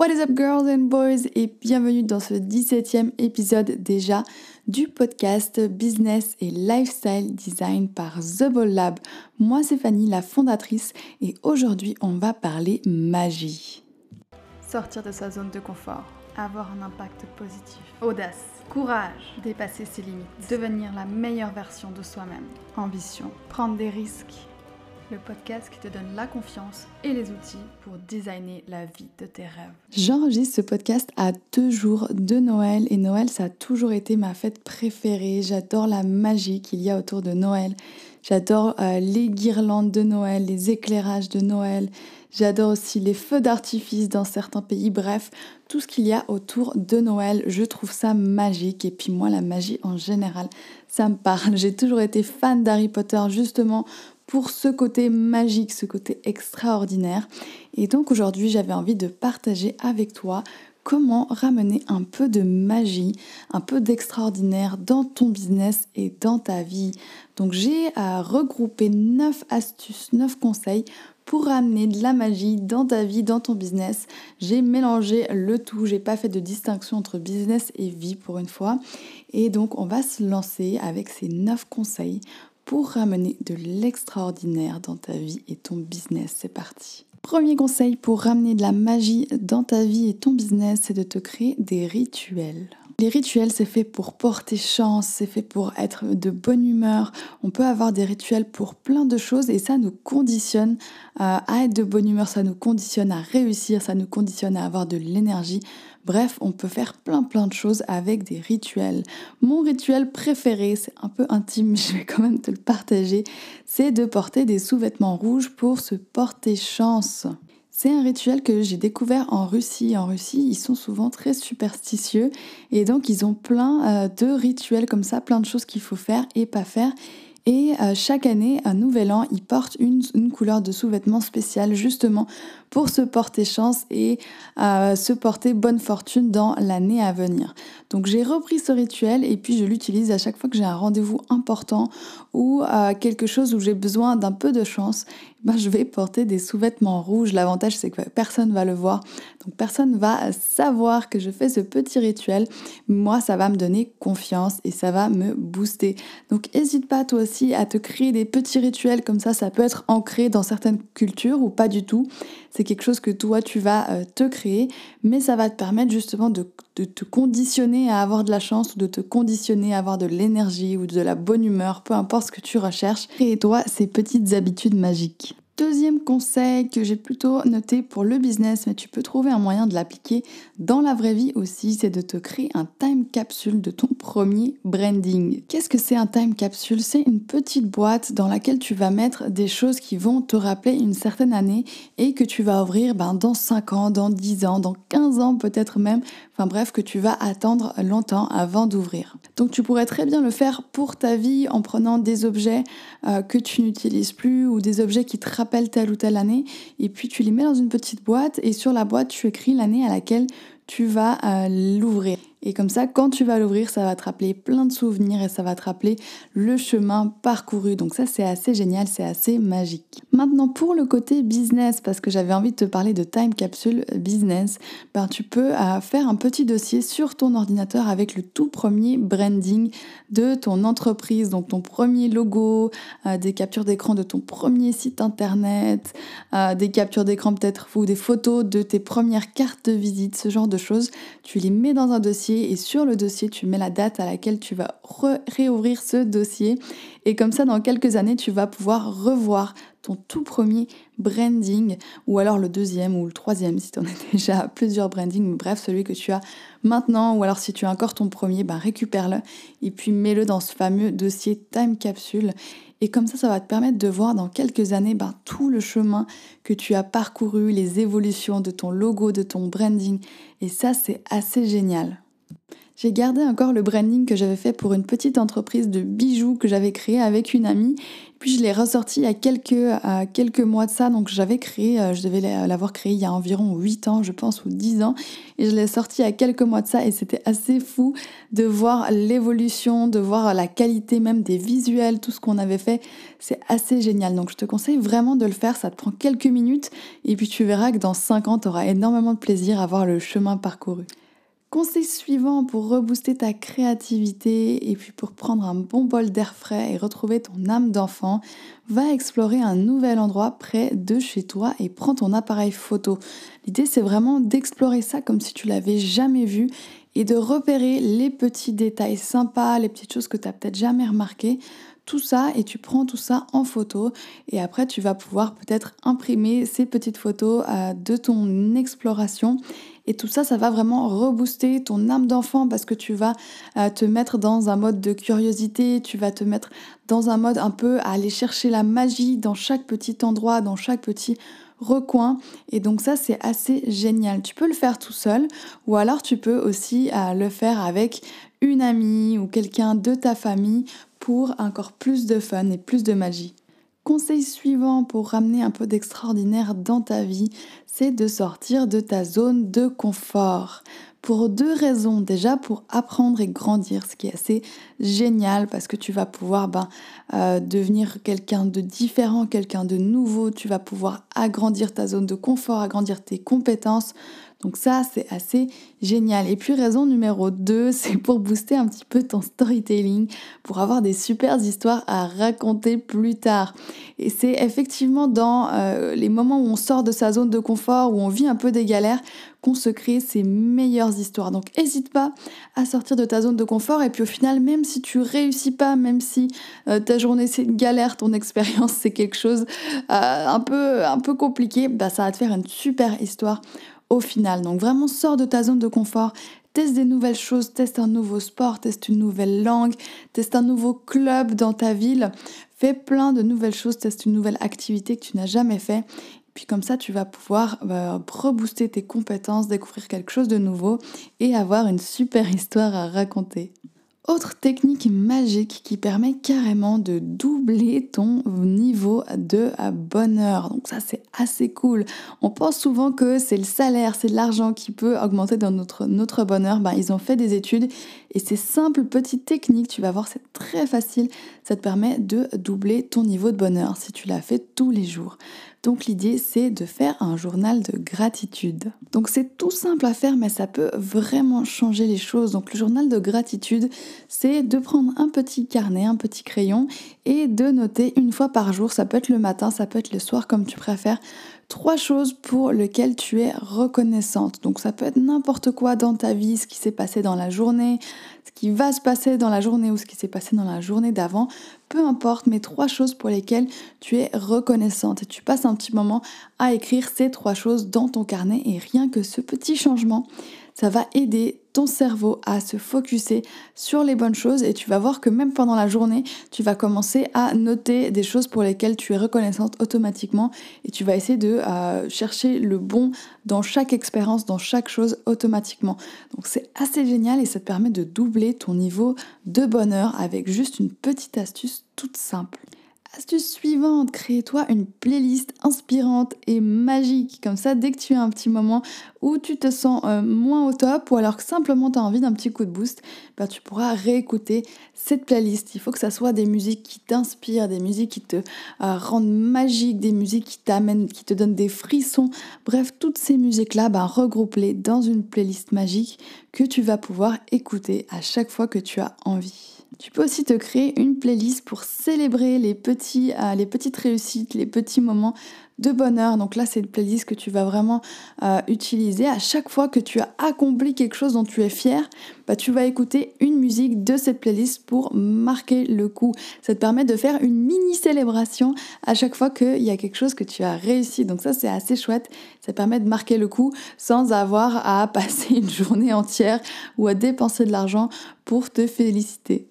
What is up girls and boys? Et bienvenue dans ce 17e épisode déjà du podcast Business et Lifestyle Design par The Ball Lab. Moi c'est Fanny, la fondatrice et aujourd'hui on va parler magie. Sortir de sa zone de confort, avoir un impact positif, audace, courage, dépasser ses limites, devenir la meilleure version de soi-même, ambition, prendre des risques le podcast qui te donne la confiance et les outils pour designer la vie de tes rêves. J'enregistre ce podcast à deux jours de Noël et Noël ça a toujours été ma fête préférée. J'adore la magie qu'il y a autour de Noël. J'adore euh, les guirlandes de Noël, les éclairages de Noël. J'adore aussi les feux d'artifice dans certains pays. Bref, tout ce qu'il y a autour de Noël, je trouve ça magique. Et puis moi, la magie en général, ça me parle. J'ai toujours été fan d'Harry Potter justement pour ce côté magique, ce côté extraordinaire. Et donc aujourd'hui, j'avais envie de partager avec toi comment ramener un peu de magie, un peu d'extraordinaire dans ton business et dans ta vie. Donc j'ai regroupé 9 astuces, 9 conseils pour ramener de la magie dans ta vie, dans ton business. J'ai mélangé le tout, j'ai pas fait de distinction entre business et vie pour une fois. Et donc on va se lancer avec ces 9 conseils pour ramener de l'extraordinaire dans ta vie et ton business. C'est parti. Premier conseil pour ramener de la magie dans ta vie et ton business, c'est de te créer des rituels. Les rituels, c'est fait pour porter chance, c'est fait pour être de bonne humeur. On peut avoir des rituels pour plein de choses et ça nous conditionne euh, à être de bonne humeur, ça nous conditionne à réussir, ça nous conditionne à avoir de l'énergie. Bref, on peut faire plein plein de choses avec des rituels. Mon rituel préféré, c'est un peu intime, je vais quand même te le partager, c'est de porter des sous-vêtements rouges pour se porter chance. C'est un rituel que j'ai découvert en Russie. En Russie, ils sont souvent très superstitieux et donc ils ont plein euh, de rituels comme ça, plein de choses qu'il faut faire et pas faire. Et euh, chaque année, un nouvel an, ils portent une, couleur de sous-vêtement spéciale justement pour se porter chance et euh, se porter bonne fortune dans l'année à venir. Donc j'ai repris ce rituel et puis je l'utilise à chaque fois que j'ai un rendez-vous important ou euh, quelque chose où j'ai besoin d'un peu de chance. Ben, je vais porter des sous-vêtements rouges. L'avantage c'est que personne va le voir. Donc personne va savoir que je fais ce petit rituel. Moi, ça va me donner confiance et ça va me booster. Donc n'hésite pas toi aussi à te créer des petits rituels comme ça. Ça peut être ancré dans certaines cultures ou pas du tout. C'est quelque chose que toi tu vas euh, te créer, mais ça va te permettre justement de, de te conditionner à avoir de la chance ou de te conditionner à avoir de l'énergie ou de la bonne humeur, peu importe ce que tu recherches. Et toi, ces petites habitudes magiques. Deuxième conseil que j'ai plutôt noté pour le business, mais tu peux trouver un moyen de l'appliquer dans la vraie vie aussi, c'est de te créer un time capsule de ton premier branding. Qu'est-ce que c'est un time capsule? C'est une petite boîte dans laquelle tu vas mettre des choses qui vont te rappeler une certaine année et que tu vas ouvrir ben, dans 5 ans, dans 10 ans, dans 15 ans peut-être même. Enfin bref, que tu vas attendre longtemps avant d'ouvrir. Donc tu pourrais très bien le faire pour ta vie en prenant des objets euh, que tu n'utilises plus ou des objets qui te rappellent telle ou telle année, et puis tu les mets dans une petite boîte, et sur la boîte, tu écris l'année à laquelle tu vas euh, l'ouvrir. Et comme ça, quand tu vas l'ouvrir, ça va te rappeler plein de souvenirs et ça va te rappeler le chemin parcouru. Donc ça, c'est assez génial, c'est assez magique. Maintenant, pour le côté business, parce que j'avais envie de te parler de Time Capsule Business, ben, tu peux euh, faire un petit dossier sur ton ordinateur avec le tout premier branding de ton entreprise, donc ton premier logo, euh, des captures d'écran de ton premier site internet, euh, des captures d'écran peut-être ou des photos de tes premières cartes de visite, ce genre de choses. Tu les mets dans un dossier et sur le dossier, tu mets la date à laquelle tu vas réouvrir ce dossier. Et comme ça, dans quelques années, tu vas pouvoir revoir ton tout premier branding ou alors le deuxième ou le troisième si tu en as déjà plusieurs brandings, bref, celui que tu as maintenant ou alors si tu as encore ton premier, ben récupère-le et puis mets-le dans ce fameux dossier time capsule. Et comme ça, ça va te permettre de voir dans quelques années ben, tout le chemin que tu as parcouru, les évolutions de ton logo, de ton branding. Et ça, c'est assez génial. J'ai gardé encore le branding que j'avais fait pour une petite entreprise de bijoux que j'avais créée avec une amie. Puis je l'ai ressorti il y a quelques, mois de ça. Donc j'avais créé, euh, je devais l'avoir créé il y a environ 8 ans, je pense, ou 10 ans. Et je l'ai sorti il y a quelques mois de ça. Et c'était assez fou de voir l'évolution, de voir la qualité même des visuels, tout ce qu'on avait fait. C'est assez génial. Donc je te conseille vraiment de le faire. Ça te prend quelques minutes. Et puis tu verras que dans 5 ans, tu auras énormément de plaisir à voir le chemin parcouru. Conseil suivant pour rebooster ta créativité et puis pour prendre un bon bol d'air frais et retrouver ton âme d'enfant, va explorer un nouvel endroit près de chez toi et prends ton appareil photo. L'idée c'est vraiment d'explorer ça comme si tu l'avais jamais vu et de repérer les petits détails sympas, les petites choses que tu n'as peut-être jamais remarquées tout ça et tu prends tout ça en photo et après tu vas pouvoir peut-être imprimer ces petites photos euh, de ton exploration et tout ça, ça va vraiment rebooster ton âme d'enfant parce que tu vas euh, te mettre dans un mode de curiosité, tu vas te mettre dans un mode un peu à aller chercher la magie dans chaque petit endroit, dans chaque petit recoin. Et donc ça, c'est assez génial. Tu peux le faire tout seul ou alors tu peux aussi euh, le faire avec une amie ou quelqu'un de ta famille pour encore plus de fun et plus de magie. Conseil suivant pour ramener un peu d'extraordinaire dans ta vie, c'est de sortir de ta zone de confort. Pour deux raisons. Déjà pour apprendre et grandir, ce qui est assez génial parce que tu vas pouvoir ben, euh, devenir quelqu'un de différent, quelqu'un de nouveau. Tu vas pouvoir agrandir ta zone de confort, agrandir tes compétences. Donc ça, c'est assez génial. Et puis raison numéro 2, c'est pour booster un petit peu ton storytelling, pour avoir des super histoires à raconter plus tard. Et c'est effectivement dans euh, les moments où on sort de sa zone de confort, où on vit un peu des galères, qu'on se crée ses meilleures histoires. Donc n'hésite pas à sortir de ta zone de confort et puis au final, même si tu réussis pas, même si euh, ta journée c'est une galère, ton expérience c'est quelque chose euh, un, peu, compliqué, bah, ça va te faire une super histoire au final. Donc vraiment sors de ta zone de confort, teste des nouvelles choses, teste un nouveau sport, teste une nouvelle langue, teste un nouveau club dans ta ville, fais plein de nouvelles choses, teste une nouvelle activité que tu n'as jamais fait. Puis comme ça, tu vas pouvoir bah, rebooster tes compétences, découvrir quelque chose de nouveau et avoir une super histoire à raconter. Autre technique magique qui permet carrément de doubler ton niveau de bonheur. Donc ça c'est assez cool. On pense souvent que c'est le salaire, c'est l'argent qui peut augmenter dans notre, notre bonheur. Ben, ils ont fait des études et ces simples petites techniques, tu vas voir, c'est très facile. Ça te permet de doubler ton niveau de bonheur si tu l'as fait tous les jours. Donc l'idée c'est de faire un journal de gratitude. Donc c'est tout simple à faire mais ça peut vraiment changer les choses. Donc le journal de gratitude c'est de prendre un petit carnet, un petit crayon et de noter une fois par jour, ça peut être le matin, ça peut être le soir comme tu préfères, trois choses pour lesquelles tu es reconnaissante. Donc ça peut être n'importe quoi dans ta vie, ce qui s'est passé dans la journée, ce qui va se passer dans la journée ou ce qui s'est passé dans la journée d'avant, peu importe, mais trois choses pour lesquelles tu es reconnaissante. Tu passes un petit moment à écrire ces trois choses dans ton carnet et rien que ce petit changement, ça va aider ton cerveau à se focuser sur les bonnes choses et tu vas voir que même pendant la journée, tu vas commencer à noter des choses pour lesquelles tu es reconnaissante automatiquement et tu vas essayer de euh, chercher le bon dans chaque expérience, dans chaque chose automatiquement. Donc c'est assez génial et ça te permet de doubler ton niveau de bonheur avec juste une petite astuce toute simple. Astuce suivante, crée-toi une playlist inspirante et magique. Comme ça, dès que tu as un petit moment où tu te sens euh, moins au top ou alors que simplement tu as envie d'un petit coup de boost, bah, tu pourras réécouter cette playlist. Il faut que ça soit des musiques qui t'inspirent, des musiques qui te euh, rendent magique, des musiques qui t'amènent, qui te donnent des frissons. Bref, toutes ces musiques-là, bah, regroupe-les dans une playlist magique que tu vas pouvoir écouter à chaque fois que tu as envie. Tu peux aussi te créer une playlist pour célébrer les, petits, euh, les petites réussites, les petits moments de bonheur. Donc là, c'est une playlist que tu vas vraiment euh, utiliser. À chaque fois que tu as accompli quelque chose dont tu es fier, bah, tu vas écouter une musique de cette playlist pour marquer le coup. Ça te permet de faire une mini célébration à chaque fois qu'il y a quelque chose que tu as réussi. Donc ça, c'est assez chouette. Ça permet de marquer le coup sans avoir à passer une journée entière ou à dépenser de l'argent pour te féliciter.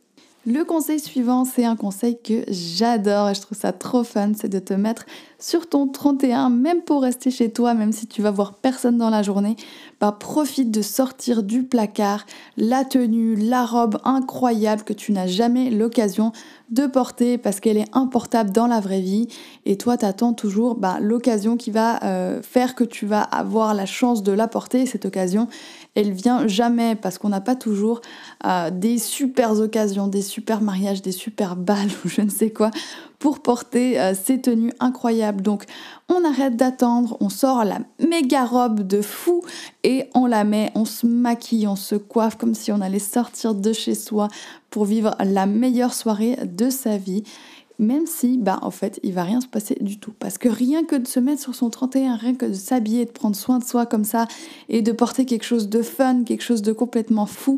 Le conseil suivant, c'est un conseil que j'adore et je trouve ça trop fun, c'est de te mettre sur ton 31, même pour rester chez toi, même si tu vas voir personne dans la journée, bah, profite de sortir du placard la tenue, la robe incroyable que tu n'as jamais l'occasion de porter parce qu'elle est importable dans la vraie vie et toi t'attends toujours bah, l'occasion qui va euh, faire que tu vas avoir la chance de la porter. Cette occasion, elle vient jamais parce qu'on n'a pas toujours euh, des super occasions, des super mariages, des super balles ou je ne sais quoi pour porter euh, ces tenues incroyables. Donc on arrête d'attendre, on sort la méga robe de fou et on la met, on se maquille, on se coiffe comme si on allait sortir de chez soi pour vivre la meilleure soirée de sa vie même si, bah, en fait, il va rien se passer du tout. Parce que rien que de se mettre sur son 31, rien que de s'habiller, de prendre soin de soi comme ça, et de porter quelque chose de fun, quelque chose de complètement fou,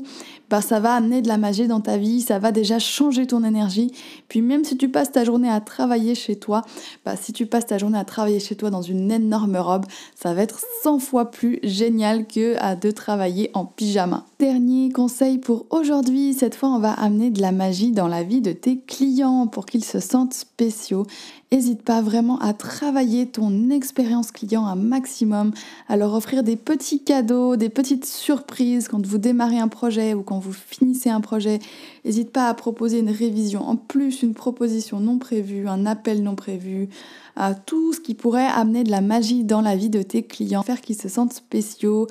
bah, ça va amener de la magie dans ta vie, ça va déjà changer ton énergie. Puis même si tu passes ta journée à travailler chez toi, bah, si tu passes ta journée à travailler chez toi dans une énorme robe, ça va être 100 fois plus génial que à de travailler en pyjama. Dernier conseil pour aujourd'hui, cette fois on va amener de la magie dans la vie de tes clients pour qu'ils se spéciaux. N'hésite pas vraiment à travailler ton expérience client un maximum, à leur offrir des petits cadeaux, des petites surprises quand vous démarrez un projet ou quand vous finissez un projet. N'hésite pas à proposer une révision, en plus une proposition non prévue, un appel non prévu, à tout ce qui pourrait amener de la magie dans la vie de tes clients, faire qu'ils se sentent spéciaux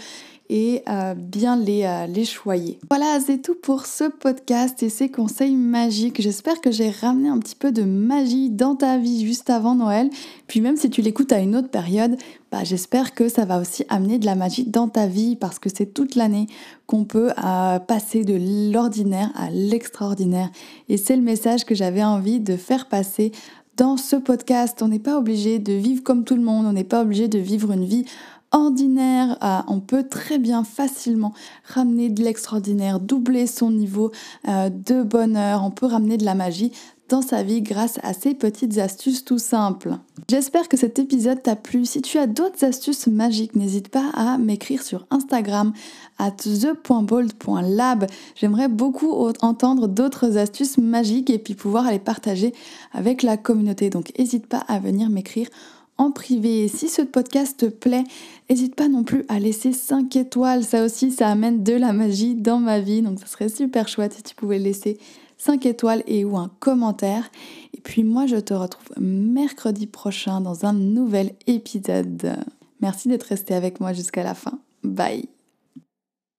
et euh, bien les, euh, les choyer. Voilà, c'est tout pour ce podcast et ces conseils magiques. J'espère que j'ai ramené un petit peu de magie dans ta vie juste avant Noël. Puis même si tu l'écoutes à une autre période, bah, j'espère que ça va aussi amener de la magie dans ta vie parce que c'est toute l'année qu'on peut euh, passer de l'ordinaire à l'extraordinaire. Et c'est le message que j'avais envie de faire passer dans ce podcast. On n'est pas obligé de vivre comme tout le monde, on n'est pas obligé de vivre une vie ordinaire, on peut très bien facilement ramener de l'extraordinaire, doubler son niveau euh, de bonheur, on peut ramener de la magie dans sa vie grâce à ces petites astuces tout simples. J'espère que cet épisode t'a plu. Si tu as d'autres astuces magiques, n'hésite pas à m'écrire sur Instagram at the.bold.lab. J'aimerais beaucoup entendre d'autres astuces magiques et puis pouvoir les partager avec la communauté. Donc n'hésite pas à venir m'écrire en privé. Si ce podcast te plaît, n'hésite pas non plus à laisser 5 étoiles. Ça aussi, ça amène de la magie dans ma vie. Donc, ça serait super chouette si tu pouvais laisser 5 étoiles et ou un commentaire. Et puis moi, je te retrouve mercredi prochain dans un nouvel épisode. Merci d'être resté avec moi jusqu'à la fin. Bye